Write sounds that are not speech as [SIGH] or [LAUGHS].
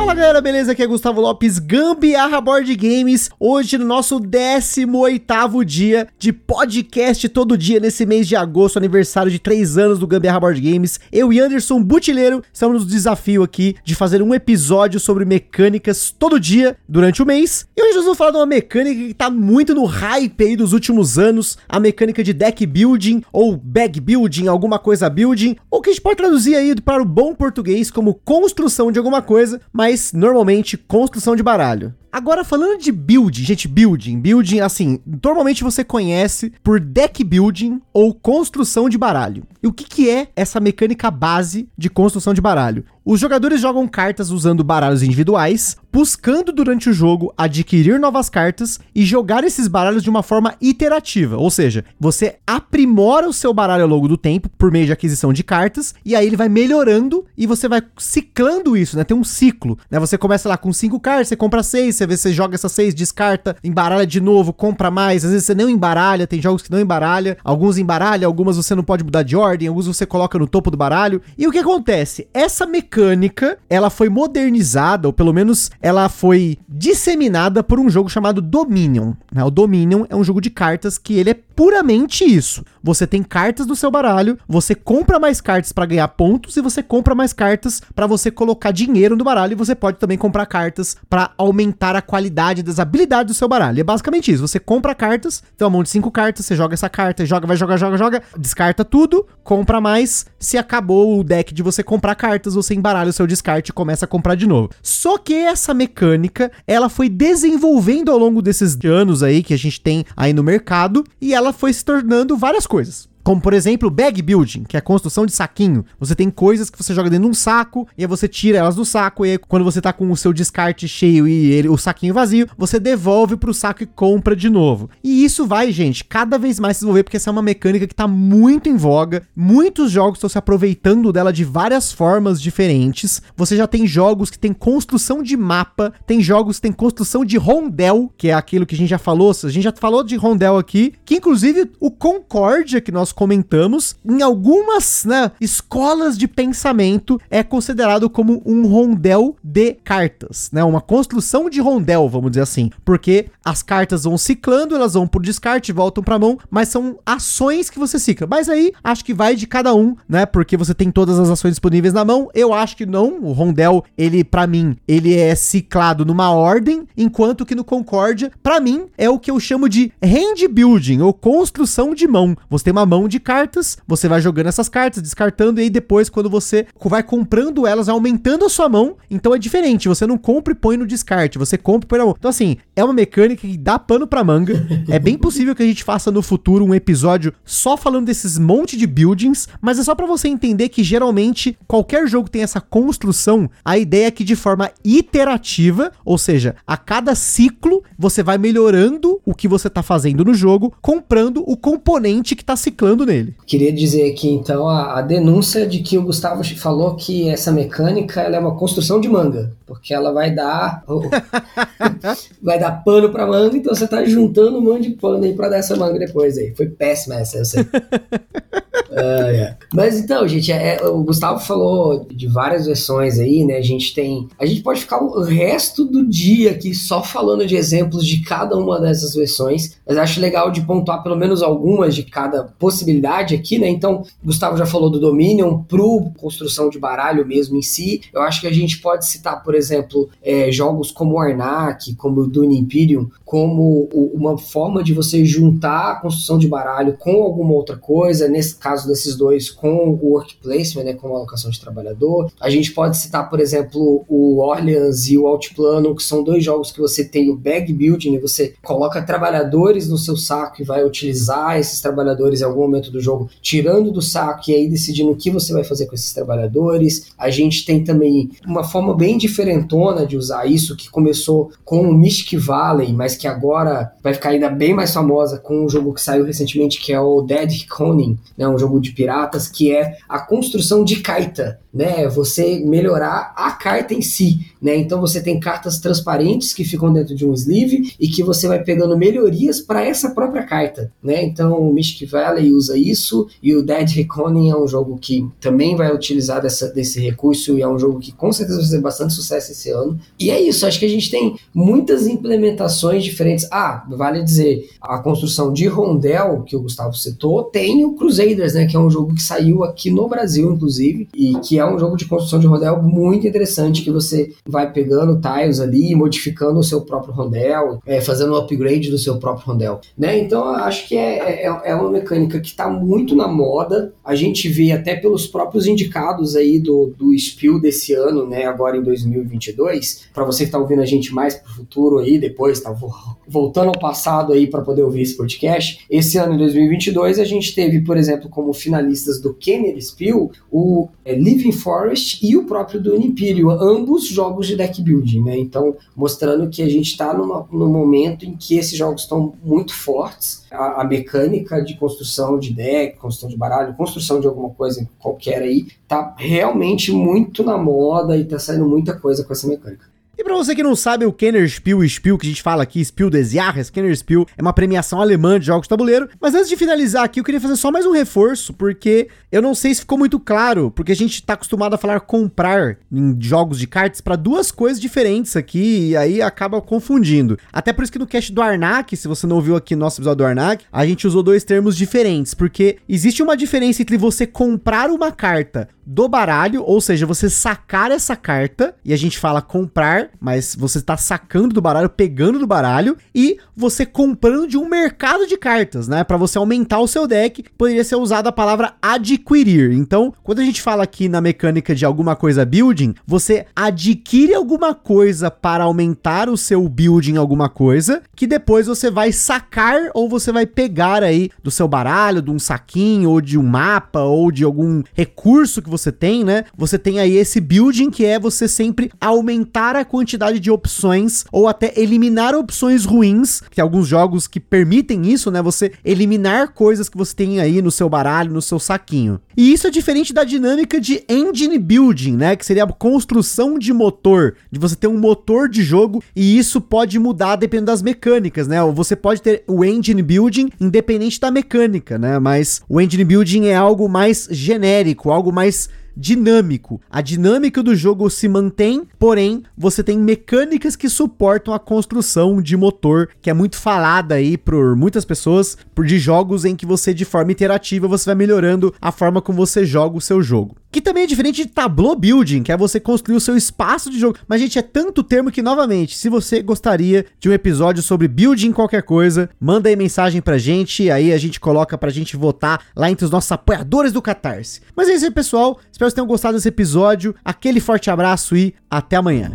Fala galera, beleza? Aqui é Gustavo Lopes, Gambiarra Board Games. Hoje no nosso 18º dia de podcast todo dia nesse mês de agosto, aniversário de 3 anos do Gambiarra Board Games. Eu e Anderson Butileiro estamos no desafio aqui de fazer um episódio sobre mecânicas todo dia durante o mês. E hoje nós vamos falar de uma mecânica que tá muito no hype aí dos últimos anos, a mecânica de deck building ou bag building, alguma coisa building, ou que a gente pode traduzir aí para o bom português como construção de alguma coisa, mas normalmente construção de baralho. Agora, falando de build, gente, building, building, assim, normalmente você conhece por deck building ou construção de baralho. E o que, que é essa mecânica base de construção de baralho? Os jogadores jogam cartas usando baralhos individuais, buscando durante o jogo adquirir novas cartas e jogar esses baralhos de uma forma iterativa, ou seja, você aprimora o seu baralho ao longo do tempo por meio de aquisição de cartas e aí ele vai melhorando e você vai ciclando isso, né? Tem um ciclo, né? Você começa lá com cinco cartas, você compra seis, você vê você joga essas seis, descarta, embaralha de novo, compra mais, às vezes você não embaralha, tem jogos que não embaralha, alguns embaralha, algumas você não pode mudar de ordem, alguns você coloca no topo do baralho. E o que acontece? Essa mecânica, ela foi modernizada, ou pelo menos ela foi disseminada por um jogo chamado Dominion. Né? O Dominion é um jogo de cartas que ele é puramente isso. Você tem cartas no seu baralho, você compra mais cartas para ganhar pontos e você compra mais cartas para você colocar dinheiro no baralho e você pode também comprar cartas para aumentar a qualidade das habilidades do seu baralho. É basicamente isso. Você compra cartas, tem uma mão de cinco cartas, você joga essa carta, joga, vai jogar, joga, joga, descarta tudo, compra mais. Se acabou o deck de você comprar cartas, você embaralha o seu descarte e começa a comprar de novo. Só que essa mecânica, ela foi desenvolvendo ao longo desses anos aí que a gente tem aí no mercado e ela foi se tornando várias coisas. Como, por exemplo, bag building, que é a construção de saquinho. Você tem coisas que você joga dentro de um saco, e aí você tira elas do saco, e aí quando você tá com o seu descarte cheio e ele, o saquinho vazio, você devolve pro saco e compra de novo. E isso vai, gente, cada vez mais se desenvolver, porque essa é uma mecânica que tá muito em voga. Muitos jogos estão se aproveitando dela de várias formas diferentes. Você já tem jogos que tem construção de mapa, tem jogos que tem construção de rondel, que é aquilo que a gente já falou. A gente já falou de rondel aqui, que inclusive o Concórdia, que nós nós comentamos, em algumas né, escolas de pensamento é considerado como um rondel de cartas, né? Uma construção de rondel, vamos dizer assim, porque as cartas vão ciclando, elas vão por descarte, voltam para mão, mas são ações que você cicla. Mas aí acho que vai de cada um, né? Porque você tem todas as ações disponíveis na mão. Eu acho que não, o rondel, ele para mim, ele é ciclado numa ordem, enquanto que no Concórdia, para mim, é o que eu chamo de hand building ou construção de mão. Você tem uma mão mão de cartas, você vai jogando essas cartas, descartando, e aí depois, quando você vai comprando elas, aumentando a sua mão, então é diferente. Você não compra e põe no descarte, você compra e põe na mão. Então, assim, é uma mecânica que dá pano pra manga. é bem [LAUGHS] possível que a gente faça no futuro um episódio só falando desses monte de buildings, mas é só para você entender que geralmente qualquer jogo tem essa construção, a ideia é que de forma iterativa, ou seja, a cada ciclo você vai melhorando o que você tá fazendo no jogo, comprando o componente que tá ciclando nele. Queria dizer aqui então a, a, denúncia de que o Gustavo falou que essa mecânica é uma construção de manga, porque ela vai dar [LAUGHS] vai dar pano para manga, então você tá juntando um monte de pano aí para dar essa manga depois aí. Foi péssima essa, eu sei. [LAUGHS] uh, yeah. Mas então, gente, é, é, o Gustavo falou de várias versões aí, né? A gente tem. A gente pode ficar o resto do dia aqui só falando de exemplos de cada uma dessas versões, mas acho legal de pontuar pelo menos algumas de cada possibilidade aqui, né? Então, Gustavo já falou do Dominion pro construção de baralho mesmo em si. Eu acho que a gente pode citar, por exemplo, é, jogos como o Arnak, como o Dune Imperium, como uma forma de você juntar a construção de baralho com alguma outra coisa. Nesse caso, caso desses dois com o work placement, né, com a alocação de trabalhador. A gente pode citar, por exemplo, o Orleans e o Altiplano, que são dois jogos que você tem o bag building, né, você coloca trabalhadores no seu saco e vai utilizar esses trabalhadores em algum momento do jogo, tirando do saco e aí decidindo o que você vai fazer com esses trabalhadores. A gente tem também uma forma bem diferentona de usar isso, que começou com o Mystic Valley, mas que agora vai ficar ainda bem mais famosa com um jogo que saiu recentemente, que é o Dead Reckoning, né, um jogo de piratas, que é a construção de carta, né, você melhorar a carta em si, né, então você tem cartas transparentes que ficam dentro de um sleeve e que você vai pegando melhorias para essa própria carta, né, então o Mystic Valley usa isso e o Dead Reckoning é um jogo que também vai utilizar dessa, desse recurso e é um jogo que com certeza vai fazer bastante sucesso esse ano. E é isso, acho que a gente tem muitas implementações diferentes. Ah, vale dizer, a construção de Rondel, que o Gustavo citou, tem o Crusaders, né, que é um jogo que saiu aqui no Brasil, inclusive, e que é um jogo de construção de Rondel muito interessante, que você vai pegando tiles ali, modificando o seu próprio Rondel, é, fazendo um upgrade do seu próprio Rondel, né? Então, acho que é, é, é uma mecânica que está muito na moda, a gente vê até pelos próprios indicados aí do, do Spiel desse ano, né, agora em 2022, para você que está ouvindo a gente mais pro futuro aí, depois tá voltando ao passado aí para poder ouvir esse podcast, esse ano em 2022 a gente teve, por exemplo, como finalistas do Kenner Spiel, o é, Living Forest e o próprio do Imperial, ambos jogos de deck building, né? Então, mostrando que a gente está num momento em que esses jogos estão muito fortes, a, a, mecânica de construção de deck, construção de baralho, construção de alguma coisa qualquer aí, tá realmente muito na moda e tá saindo muita coisa com essa mecânica. E pra você que não sabe, o Kenner Spiel, Spiel que a gente fala aqui, Spiel des Jahres, Kenner Spiel, é uma premiação alemã de jogos de tabuleiro. Mas antes de finalizar aqui, eu queria fazer só mais um reforço, porque eu não sei se ficou muito claro, porque a gente tá acostumado a falar comprar em jogos de cartas para duas coisas diferentes aqui, e aí acaba confundindo. Até por isso que no cast do Arnak, se você não ouviu aqui nosso episódio do Arnak, a gente usou dois termos diferentes, porque existe uma diferença entre você comprar uma carta do baralho, ou seja, você sacar essa carta, e a gente fala comprar, mas você tá sacando do baralho, pegando do baralho, e você comprando de um mercado de cartas, né? Para você aumentar o seu deck, poderia ser usada a palavra adquirir. Então, quando a gente fala aqui na mecânica de alguma coisa building, você adquire alguma coisa para aumentar o seu building alguma coisa, que depois você vai sacar ou você vai pegar aí do seu baralho, de um saquinho, ou de um mapa, ou de algum recurso que você tem, né? Você tem aí esse building que é você sempre aumentar a quantidade de opções ou até eliminar opções ruins, que alguns jogos que permitem isso, né? Você eliminar coisas que você tem aí no seu baralho, no seu saquinho. E isso é diferente da dinâmica de engine building, né? Que seria a construção de motor, de você ter um motor de jogo e isso pode mudar dependendo das mecânicas, né? Ou você pode ter o engine building independente da mecânica, né? Mas o engine building é algo mais genérico, algo mais dinâmico. A dinâmica do jogo se mantém, porém, você tem mecânicas que suportam a construção de motor, que é muito falada aí por muitas pessoas, por de jogos em que você de forma interativa você vai melhorando a forma como você joga o seu jogo. Que também é diferente de tableau building, que é você construir o seu espaço de jogo. Mas, gente, é tanto termo que, novamente, se você gostaria de um episódio sobre building qualquer coisa, manda aí mensagem pra gente, aí a gente coloca pra gente votar lá entre os nossos apoiadores do Catarse. Mas é isso aí, pessoal. Espero que vocês tenham gostado desse episódio. Aquele forte abraço e até amanhã.